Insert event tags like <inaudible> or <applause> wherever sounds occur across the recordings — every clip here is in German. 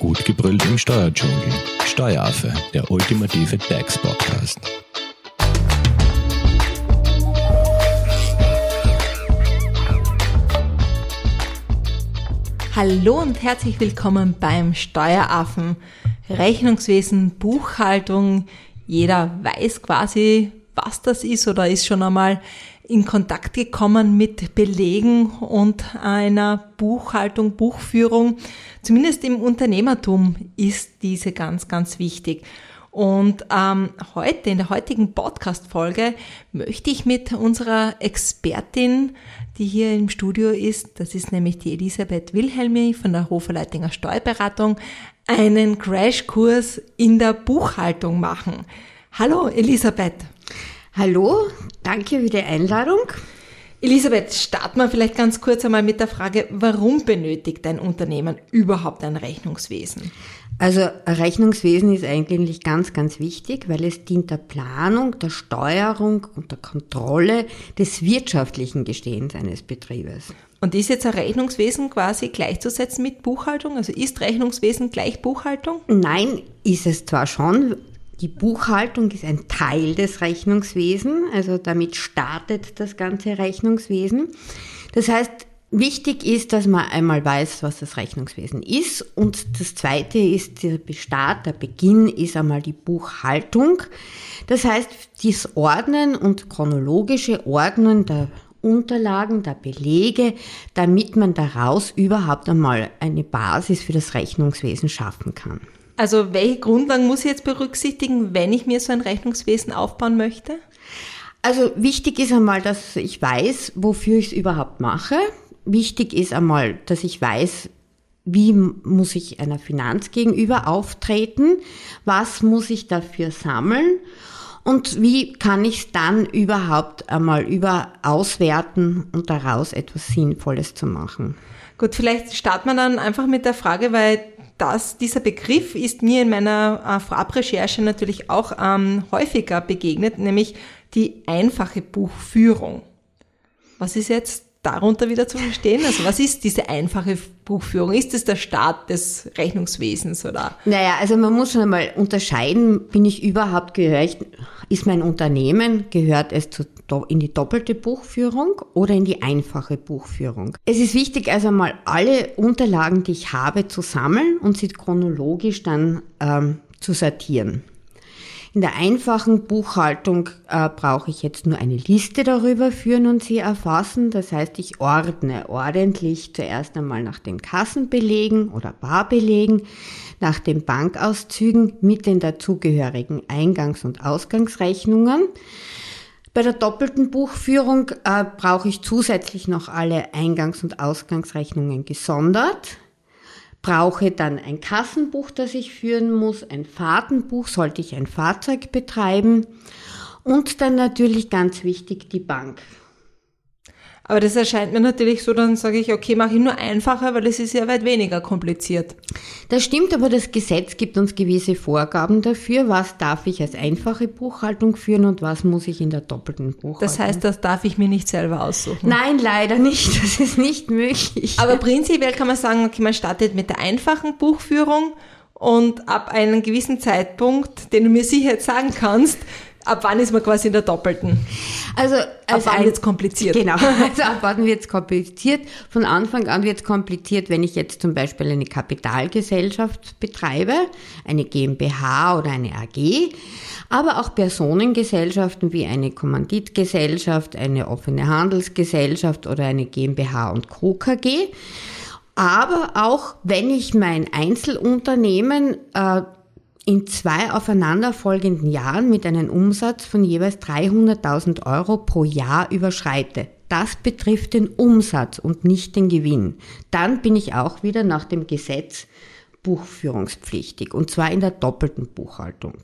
Gut gebrüllt im Steuerdschungel. Steueraffe, der ultimative DAX-Podcast. Hallo und herzlich willkommen beim Steueraffen. Rechnungswesen, Buchhaltung. Jeder weiß quasi, was das ist oder ist schon einmal in Kontakt gekommen mit Belegen und einer Buchhaltung, Buchführung. Zumindest im Unternehmertum ist diese ganz, ganz wichtig. Und ähm, heute, in der heutigen Podcast-Folge, möchte ich mit unserer Expertin, die hier im Studio ist, das ist nämlich die Elisabeth Wilhelmi von der Hoferleitinger Steuerberatung, einen Crashkurs in der Buchhaltung machen. Hallo Elisabeth. Hallo, danke für die Einladung. Elisabeth, starten wir vielleicht ganz kurz einmal mit der Frage, warum benötigt ein Unternehmen überhaupt ein Rechnungswesen? Also Rechnungswesen ist eigentlich ganz, ganz wichtig, weil es dient der Planung, der Steuerung und der Kontrolle des wirtschaftlichen Gestehens eines Betriebes. Und ist jetzt ein Rechnungswesen quasi gleichzusetzen mit Buchhaltung? Also ist Rechnungswesen gleich Buchhaltung? Nein, ist es zwar schon, die Buchhaltung ist ein Teil des Rechnungswesens, also damit startet das ganze Rechnungswesen. Das heißt, wichtig ist, dass man einmal weiß, was das Rechnungswesen ist und das zweite ist der Start, der Beginn ist einmal die Buchhaltung. Das heißt, das Ordnen und chronologische Ordnen der Unterlagen, der Belege, damit man daraus überhaupt einmal eine Basis für das Rechnungswesen schaffen kann. Also welche Grundlagen muss ich jetzt berücksichtigen, wenn ich mir so ein Rechnungswesen aufbauen möchte? Also wichtig ist einmal, dass ich weiß, wofür ich es überhaupt mache. Wichtig ist einmal, dass ich weiß, wie muss ich einer Finanz gegenüber auftreten, was muss ich dafür sammeln und wie kann ich es dann überhaupt einmal über auswerten und daraus etwas Sinnvolles zu machen. Gut, vielleicht starten wir dann einfach mit der Frage, weil das, dieser Begriff ist mir in meiner äh, Vorabrecherche natürlich auch ähm, häufiger begegnet, nämlich die einfache Buchführung. Was ist jetzt darunter wieder zu verstehen? Also was ist diese einfache Buchführung? Ist es der Start des Rechnungswesens oder? Naja, also man muss schon einmal unterscheiden, bin ich überhaupt gehörig, ist mein Unternehmen, gehört es zu, in die doppelte Buchführung oder in die einfache Buchführung? Es ist wichtig, also mal alle Unterlagen, die ich habe, zu sammeln und sie chronologisch dann ähm, zu sortieren. In der einfachen Buchhaltung äh, brauche ich jetzt nur eine Liste darüber führen und sie erfassen. Das heißt, ich ordne ordentlich zuerst einmal nach den Kassenbelegen oder Barbelegen, nach den Bankauszügen mit den dazugehörigen Eingangs- und Ausgangsrechnungen. Bei der doppelten Buchführung äh, brauche ich zusätzlich noch alle Eingangs- und Ausgangsrechnungen gesondert brauche dann ein Kassenbuch, das ich führen muss, ein Fahrtenbuch, sollte ich ein Fahrzeug betreiben und dann natürlich ganz wichtig die Bank. Aber das erscheint mir natürlich so, dann sage ich, okay, mache ich nur einfacher, weil es ist ja weit weniger kompliziert. Das stimmt, aber das Gesetz gibt uns gewisse Vorgaben dafür, was darf ich als einfache Buchhaltung führen und was muss ich in der doppelten Buchhaltung. Das heißt, das darf ich mir nicht selber aussuchen. Nein, leider nicht. Das ist nicht möglich. Aber prinzipiell kann man sagen, okay, man startet mit der einfachen Buchführung und ab einem gewissen Zeitpunkt, den du mir sicher jetzt sagen kannst, ab wann ist man quasi in der doppelten? Also, ab wann wird es kompliziert? Genau, <laughs> also ab wann wird es kompliziert? Von Anfang an wird es kompliziert, wenn ich jetzt zum Beispiel eine Kapitalgesellschaft betreibe, eine GmbH oder eine AG, aber auch Personengesellschaften wie eine Kommanditgesellschaft, eine offene Handelsgesellschaft oder eine GmbH und Co. KG. Aber auch wenn ich mein Einzelunternehmen äh, in zwei aufeinanderfolgenden Jahren mit einem Umsatz von jeweils 300.000 Euro pro Jahr überschreite. Das betrifft den Umsatz und nicht den Gewinn. Dann bin ich auch wieder nach dem Gesetz buchführungspflichtig und zwar in der doppelten Buchhaltung.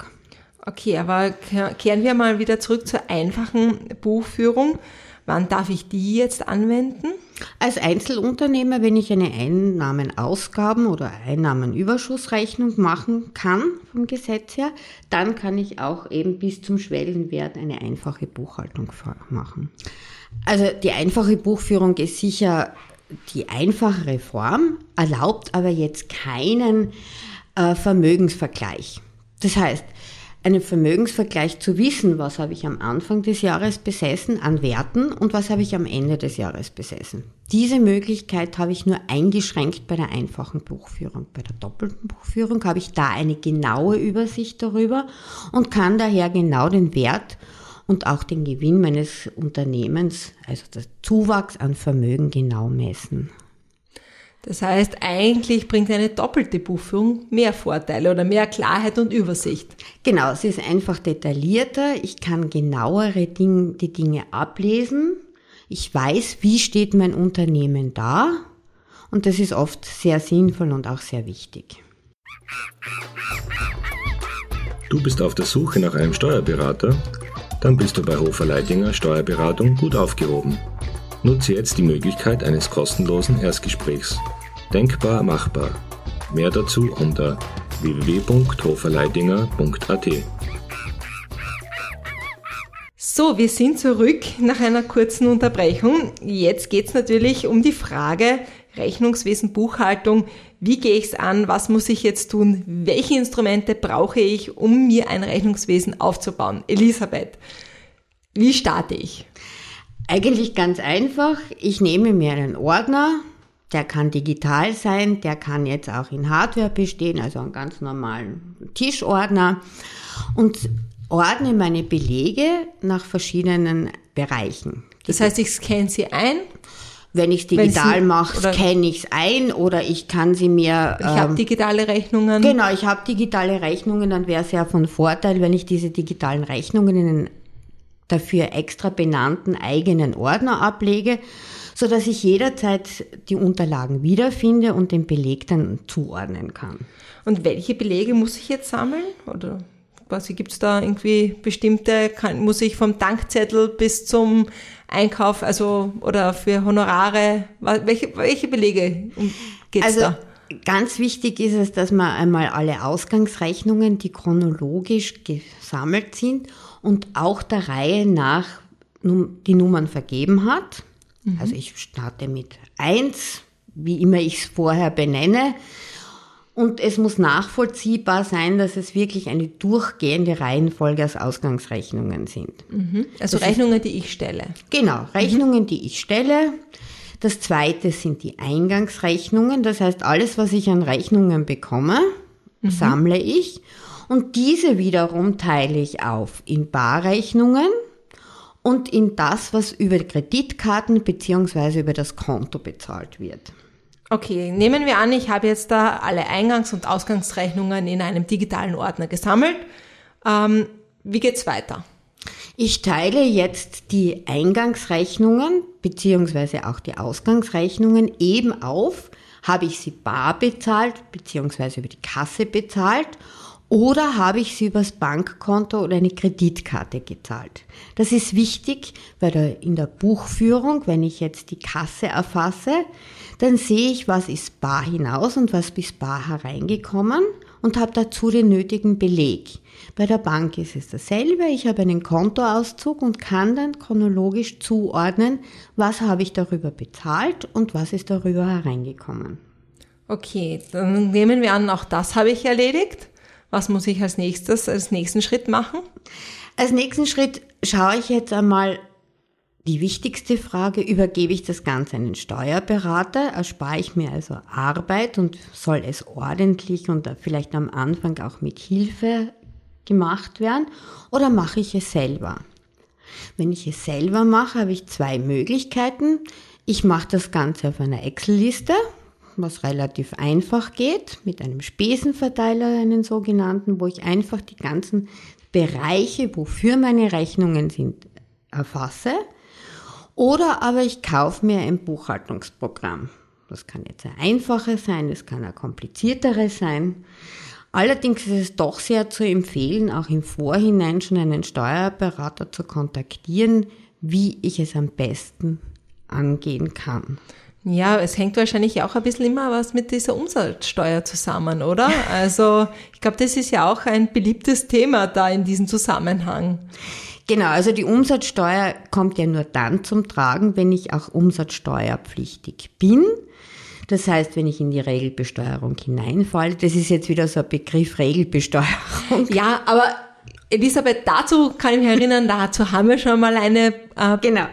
Okay, aber kehren wir mal wieder zurück zur einfachen Buchführung. Wann darf ich die jetzt anwenden? Als Einzelunternehmer, wenn ich eine Einnahmenausgaben- oder Einnahmenüberschussrechnung machen kann vom Gesetz her, dann kann ich auch eben bis zum Schwellenwert eine einfache Buchhaltung machen. Also die einfache Buchführung ist sicher die einfachere Form erlaubt aber jetzt keinen äh, Vermögensvergleich. Das heißt, einen Vermögensvergleich zu wissen, was habe ich am Anfang des Jahres besessen an Werten und was habe ich am Ende des Jahres besessen. Diese Möglichkeit habe ich nur eingeschränkt bei der einfachen Buchführung. Bei der doppelten Buchführung habe ich da eine genaue Übersicht darüber und kann daher genau den Wert und auch den Gewinn meines Unternehmens, also der Zuwachs an Vermögen genau messen. Das heißt, eigentlich bringt eine doppelte Buchführung mehr Vorteile oder mehr Klarheit und Übersicht. Genau, es ist einfach detaillierter. Ich kann genauere Ding, die Dinge ablesen. Ich weiß, wie steht mein Unternehmen da. Und das ist oft sehr sinnvoll und auch sehr wichtig. Du bist auf der Suche nach einem Steuerberater? Dann bist du bei Hofer Leidinger Steuerberatung gut aufgehoben. Nutze jetzt die Möglichkeit eines kostenlosen Erstgesprächs. Denkbar machbar. Mehr dazu unter www.hoferleidinger.at. So, wir sind zurück nach einer kurzen Unterbrechung. Jetzt geht's natürlich um die Frage Rechnungswesen, Buchhaltung. Wie gehe ich es an? Was muss ich jetzt tun? Welche Instrumente brauche ich, um mir ein Rechnungswesen aufzubauen? Elisabeth, wie starte ich? Eigentlich ganz einfach. Ich nehme mir einen Ordner, der kann digital sein, der kann jetzt auch in Hardware bestehen, also einen ganz normalen Tischordner und ordne meine Belege nach verschiedenen Bereichen. Das heißt, ich scanne sie ein. Wenn ich es digital mache, scanne ich es ein oder ich kann sie mir. Ich ähm, habe digitale Rechnungen. Genau, ich habe digitale Rechnungen, dann wäre es ja von Vorteil, wenn ich diese digitalen Rechnungen in dafür extra benannten eigenen Ordner ablege, so dass ich jederzeit die Unterlagen wiederfinde und den Beleg dann zuordnen kann. Und welche Belege muss ich jetzt sammeln? Oder quasi gibt es da irgendwie bestimmte, kann, muss ich vom Tankzettel bis zum Einkauf, also oder für Honorare, welche, welche Belege geht's also, da? Ganz wichtig ist es, dass man einmal alle Ausgangsrechnungen, die chronologisch gesammelt sind und auch der Reihe nach die Nummern vergeben hat. Mhm. Also ich starte mit eins, wie immer ich es vorher benenne. Und es muss nachvollziehbar sein, dass es wirklich eine durchgehende Reihenfolge aus Ausgangsrechnungen sind. Mhm. Also das Rechnungen, ist, die ich stelle. Genau, Rechnungen, mhm. die ich stelle. Das zweite sind die Eingangsrechnungen. Das heißt, alles, was ich an Rechnungen bekomme, mhm. sammle ich. Und diese wiederum teile ich auf in Barrechnungen und in das, was über Kreditkarten beziehungsweise über das Konto bezahlt wird. Okay, nehmen wir an, ich habe jetzt da alle Eingangs- und Ausgangsrechnungen in einem digitalen Ordner gesammelt. Ähm, wie geht's weiter? Ich teile jetzt die Eingangsrechnungen beziehungsweise auch die Ausgangsrechnungen eben auf. Habe ich sie bar bezahlt beziehungsweise über die Kasse bezahlt oder habe ich sie übers Bankkonto oder eine Kreditkarte gezahlt? Das ist wichtig, weil in der Buchführung, wenn ich jetzt die Kasse erfasse, dann sehe ich, was ist bar hinaus und was bis bar hereingekommen und habe dazu den nötigen Beleg. Bei der Bank ist es dasselbe. Ich habe einen Kontoauszug und kann dann chronologisch zuordnen, was habe ich darüber bezahlt und was ist darüber hereingekommen. Okay, dann nehmen wir an, auch das habe ich erledigt. Was muss ich als nächstes, als nächsten Schritt machen? Als nächsten Schritt schaue ich jetzt einmal die wichtigste Frage, übergebe ich das Ganze einen Steuerberater, erspare ich mir also Arbeit und soll es ordentlich und vielleicht am Anfang auch mit Hilfe gemacht werden oder mache ich es selber? Wenn ich es selber mache, habe ich zwei Möglichkeiten. Ich mache das Ganze auf einer Excel-Liste, was relativ einfach geht, mit einem Spesenverteiler, einen sogenannten, wo ich einfach die ganzen Bereiche, wofür meine Rechnungen sind, erfasse. Oder aber ich kaufe mir ein Buchhaltungsprogramm. Das kann jetzt ein einfaches sein, das kann ein komplizierteres sein. Allerdings ist es doch sehr zu empfehlen, auch im Vorhinein schon einen Steuerberater zu kontaktieren, wie ich es am besten angehen kann. Ja, es hängt wahrscheinlich auch ein bisschen immer was mit dieser Umsatzsteuer zusammen, oder? <laughs> Also ich glaube, das ist ja auch ein beliebtes Thema da in diesem Zusammenhang. Genau, also die Umsatzsteuer kommt ja nur dann zum Tragen, wenn ich auch umsatzsteuerpflichtig bin. Das heißt, wenn ich in die Regelbesteuerung hineinfalle, das ist jetzt wieder so ein Begriff Regelbesteuerung. Ja, aber Elisabeth, dazu kann ich mich erinnern, dazu haben wir schon mal eine äh, Genau.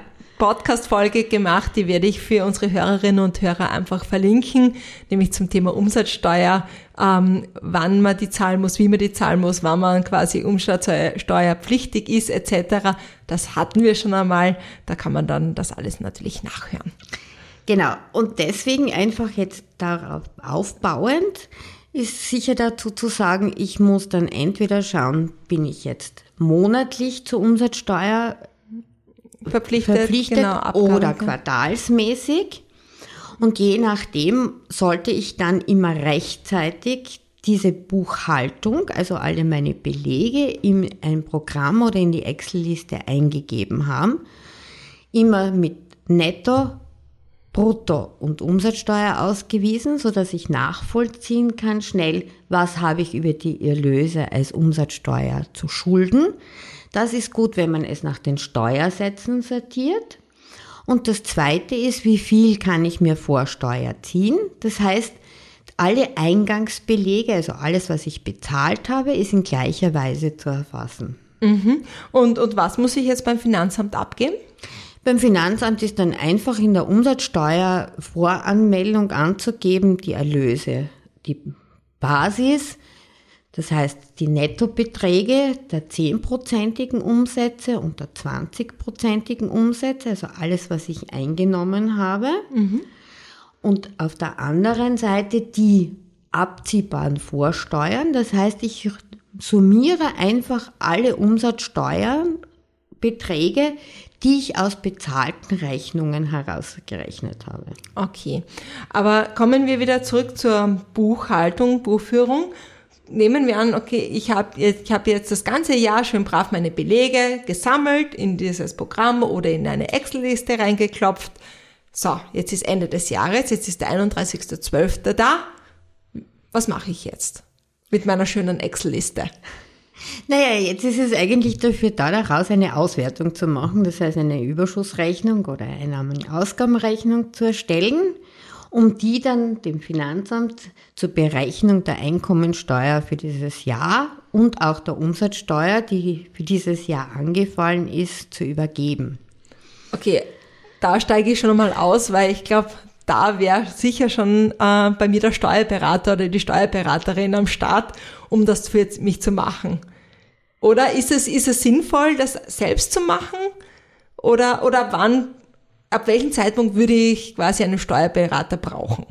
Podcast-Folge gemacht, die werde ich für unsere Hörerinnen und Hörer einfach verlinken, nämlich zum Thema Umsatzsteuer, ähm, wann man die zahlen muss, wie man die zahlen muss, wann man quasi umsatzsteuerpflichtig ist etc. Das hatten wir schon einmal, da kann man dann das alles natürlich nachhören. Genau. Und deswegen einfach jetzt darauf aufbauend ist sicher dazu zu sagen, ich muss dann entweder schauen, bin ich jetzt monatlich zur Umsatzsteuer Verpflichtet, verpflichtet genau, Abgaben, oder quartalsmäßig. Und je nachdem sollte ich dann immer rechtzeitig diese Buchhaltung, also alle meine Belege in ein Programm oder in die Excel-Liste eingegeben haben, immer mit Netto, Brutto und Umsatzsteuer ausgewiesen, so dass ich nachvollziehen kann schnell, was habe ich über die Erlöse als Umsatzsteuer zu schulden. Das ist gut, wenn man es nach den Steuersätzen sortiert. Und das zweite ist, wie viel kann ich mir vor Steuer ziehen? Das heißt, alle Eingangsbelege, also alles, was ich bezahlt habe, ist in gleicher Weise zu erfassen. Mhm. Und, und was muss ich jetzt beim Finanzamt abgeben? Beim Finanzamt ist dann einfach in der Umsatzsteuervoranmeldung anzugeben, die Erlöse, die Basis, das heißt die Nettobeträge der 10%igen Umsätze und der 20%igen Umsätze, also alles, was ich eingenommen habe. Und auf der anderen Seite die abziehbaren Vorsteuern. Das heißt, ich summiere einfach alle Umsatzsteuerbeträge, die ich aus bezahlten Rechnungen herausgerechnet habe. Okay, aber kommen wir wieder zurück zur Buchhaltung, Buchführung. Nehmen wir an, okay, ich habe jetzt, hab jetzt das ganze Jahr schön brav meine Belege gesammelt in dieses Programm oder in eine Excel-Liste reingeklopft. So, jetzt ist Ende des Jahres, jetzt ist der 31.12. da. Was mache ich jetzt mit meiner schönen Excel-Liste? Naja, jetzt ist es eigentlich dafür da, daraus eine Auswertung zu machen, das heißt eine Überschussrechnung oder Einnahmen-Ausgabenrechnung zu erstellen, um die dann dem Finanzamt zur Berechnung der Einkommensteuer für dieses Jahr und auch der Umsatzsteuer, die für dieses Jahr angefallen ist, zu übergeben. Okay, da steige ich schon mal aus, weil ich glaube, da wäre sicher schon äh, bei mir der Steuerberater oder die Steuerberaterin am Start, um das für mich zu machen. Oder ist es, ist es sinnvoll, das selbst zu machen? Oder, oder wann, ab welchem Zeitpunkt würde ich quasi einen Steuerberater brauchen?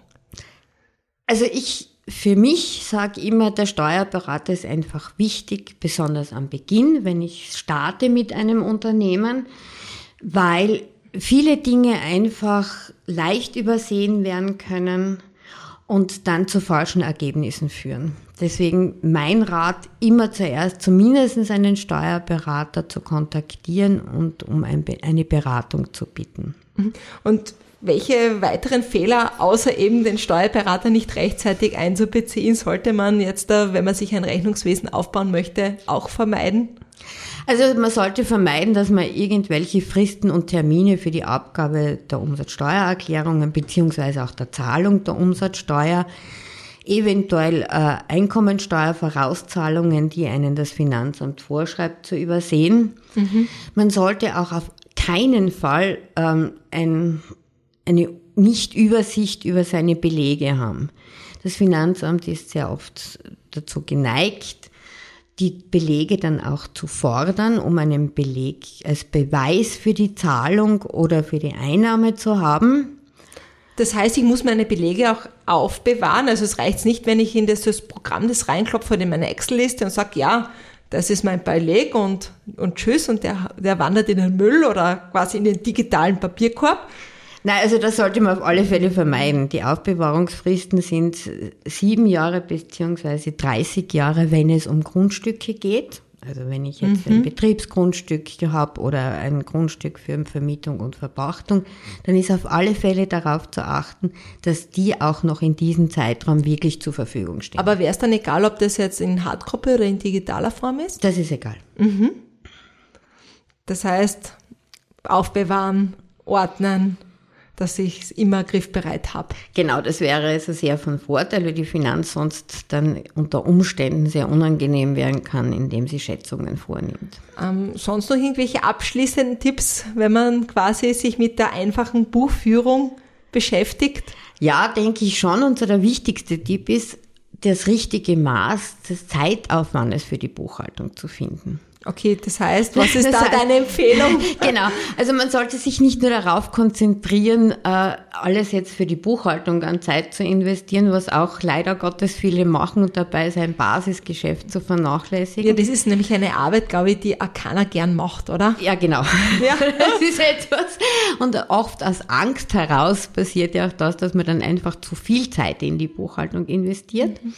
Also ich für mich sage immer, der Steuerberater ist einfach wichtig, besonders am Beginn, wenn ich starte mit einem Unternehmen, weil viele Dinge einfach leicht übersehen werden können und dann zu falschen Ergebnissen führen. Deswegen mein Rat, immer zuerst zumindest einen Steuerberater zu kontaktieren und um ein, eine Beratung zu bitten. Und welche weiteren Fehler, außer eben den Steuerberater nicht rechtzeitig einzubeziehen, sollte man jetzt, da, wenn man sich ein Rechnungswesen aufbauen möchte, auch vermeiden? Also man sollte vermeiden, dass man irgendwelche Fristen und Termine für die Abgabe der Umsatzsteuererklärungen beziehungsweise auch der Zahlung der Umsatzsteuer, eventuell äh, Einkommensteuervorauszahlungen, die einen das Finanzamt vorschreibt, zu übersehen. Man sollte auch auf keinen Fall ähm, ein, eine Nicht-Übersicht über seine Belege haben. Das Finanzamt ist sehr oft dazu geneigt, die Belege dann auch zu fordern, um einen Beleg als Beweis für die Zahlung oder für die Einnahme zu haben. Das heißt, ich muss meine Belege auch aufbewahren. Also es reicht nicht, wenn ich in das, das Programm das reinklopfe in meine Excel-Liste und sage, ja, das ist mein Beleg und, und tschüss und der, der wandert in den Müll oder quasi in den digitalen Papierkorb. Nein, also das sollte man auf alle Fälle vermeiden. Die Aufbewahrungsfristen sind sieben Jahre beziehungsweise 30 Jahre, wenn es um Grundstücke geht. Also wenn ich jetzt ein Betriebsgrundstück habe oder ein Grundstück für Vermietung und Verpachtung, dann ist auf alle Fälle darauf zu achten, dass die auch noch in diesem Zeitraum wirklich zur Verfügung stehen. Aber wäre es dann egal, ob das jetzt in Hardcopy oder in digitaler Form ist? das ist egal. Das heißt, aufbewahren, ordnen, dass ich es immer griffbereit habe. Genau, das wäre also sehr von Vorteil, weil die Finanz sonst dann unter Umständen sehr unangenehm werden kann, indem sie Schätzungen vornimmt. Ähm, sonst noch irgendwelche abschließenden Tipps, wenn man quasi sich mit der einfachen Buchführung beschäftigt? Ja, denke ich schon. Und so der wichtigste Tipp ist, das richtige Maß des Zeitaufwandes für die Buchhaltung zu finden. Okay, das heißt, was ist <laughs> das da heißt, deine Empfehlung? <laughs> genau, also man sollte sich nicht nur darauf konzentrieren, äh, alles jetzt für die Buchhaltung an Zeit zu investieren, was auch leider Gottes viele machen und dabei sein Basisgeschäft zu vernachlässigen. Ja, das ist nämlich eine Arbeit, glaube ich, die auch keiner gern macht, oder? Ja, genau. <laughs> Ja. Das ist etwas. Und oft aus Angst heraus passiert ja auch das, dass man dann einfach zu viel Zeit in die Buchhaltung investiert. Mhm.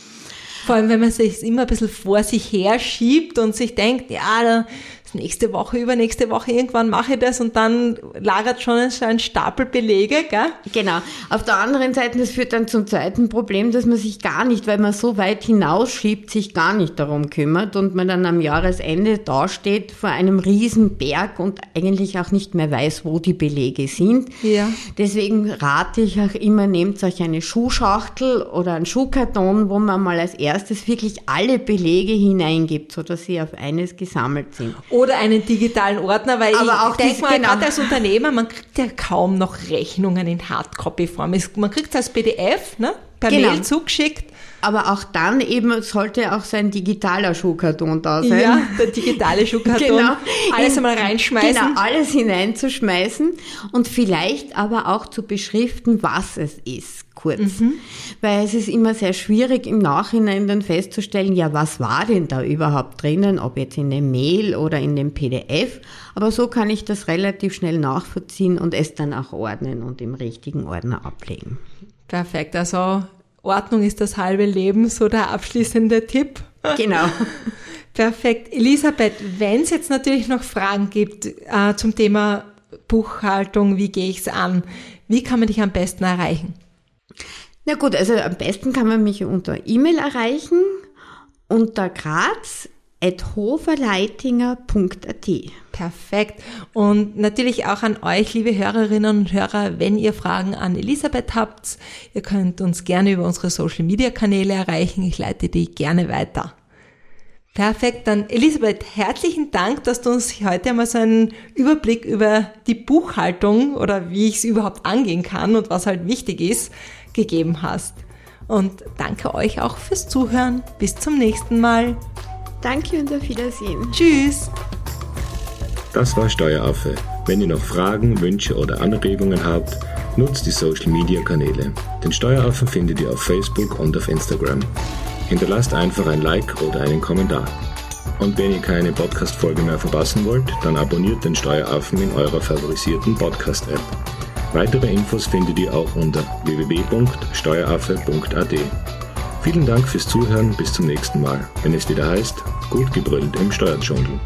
Vor allem, wenn man sich immer ein bisschen vor sich her schiebt und sich denkt, ja, nächste Woche, übernächste Woche irgendwann mache ich das und dann lagert schon so ein Stapel Belege, gell? Genau. Auf der anderen Seite, das führt dann zum zweiten Problem, dass man sich gar nicht, weil man so weit hinausschiebt, sich gar nicht darum kümmert und man dann am Jahresende dasteht vor einem riesen Berg und eigentlich auch nicht mehr weiß, wo die Belege sind. Ja. Deswegen rate ich auch immer, nehmt euch eine Schuhschachtel oder einen Schuhkarton, wo man mal als erstes wirklich alle Belege hineingibt, sodass sie auf eines gesammelt sind. Oder oder einen digitalen Ordner, weil Aber ich auch denke mal, genau. gerade als Unternehmer, man kriegt ja kaum noch Rechnungen in Hardcopy-Form. Man kriegt es als PDF, ne? per genau. Mail zugeschickt. Aber auch dann eben sollte auch sein digitaler Schuhkarton da sein. Ja, der digitale <laughs> Schuhkarton. genau. Alles einmal reinschmeißen. Genau, alles hineinzuschmeißen und vielleicht aber auch zu beschriften, was es ist kurz. Mhm. Weil es ist immer sehr schwierig im Nachhinein dann festzustellen, ja, was war denn da überhaupt drinnen, ob jetzt in dem Mail oder in dem PDF. Aber so kann ich das relativ schnell nachvollziehen und es dann auch ordnen und im richtigen Ordner ablegen. Perfekt. Also Ordnung ist das halbe Leben, so der abschließende Tipp. Genau. <laughs> Perfekt. Elisabeth, wenn es jetzt natürlich noch Fragen gibt äh, zum Thema Buchhaltung, wie gehe ich es an, wie kann man dich am besten erreichen? Na gut, also am besten kann man mich unter E-Mail erreichen unter graz hoferleitinger.at. Perfekt. Und natürlich auch an euch, liebe Hörerinnen und Hörer, wenn ihr Fragen an Elisabeth habt, ihr könnt uns gerne über unsere Social Media Kanäle erreichen. Ich leite die gerne weiter. Perfekt, dann Elisabeth, herzlichen Dank, dass du uns heute einmal so einen Überblick über die Buchhaltung oder wie ich es überhaupt angehen kann und was halt wichtig ist, gegeben hast. Und danke euch auch fürs Zuhören. Bis zum nächsten Mal. Danke und auf Wiedersehen. Tschüss. Das war Steueraffe. Wenn ihr noch Fragen, Wünsche oder Anregungen habt, nutzt die Social Media Kanäle. Den Steueraffen findet ihr auf Facebook und auf Instagram. Hinterlasst einfach ein Like oder einen Kommentar. Und wenn ihr keine Podcast-Folge mehr verpassen wollt, dann abonniert den Steueraffen in eurer favorisierten Podcast-App. Weitere Infos findet ihr auch unter www.steueraffe.at. Vielen Dank fürs Zuhören, bis zum nächsten Mal, wenn es wieder heißt, gut gebrüllt im Steuerdschungel.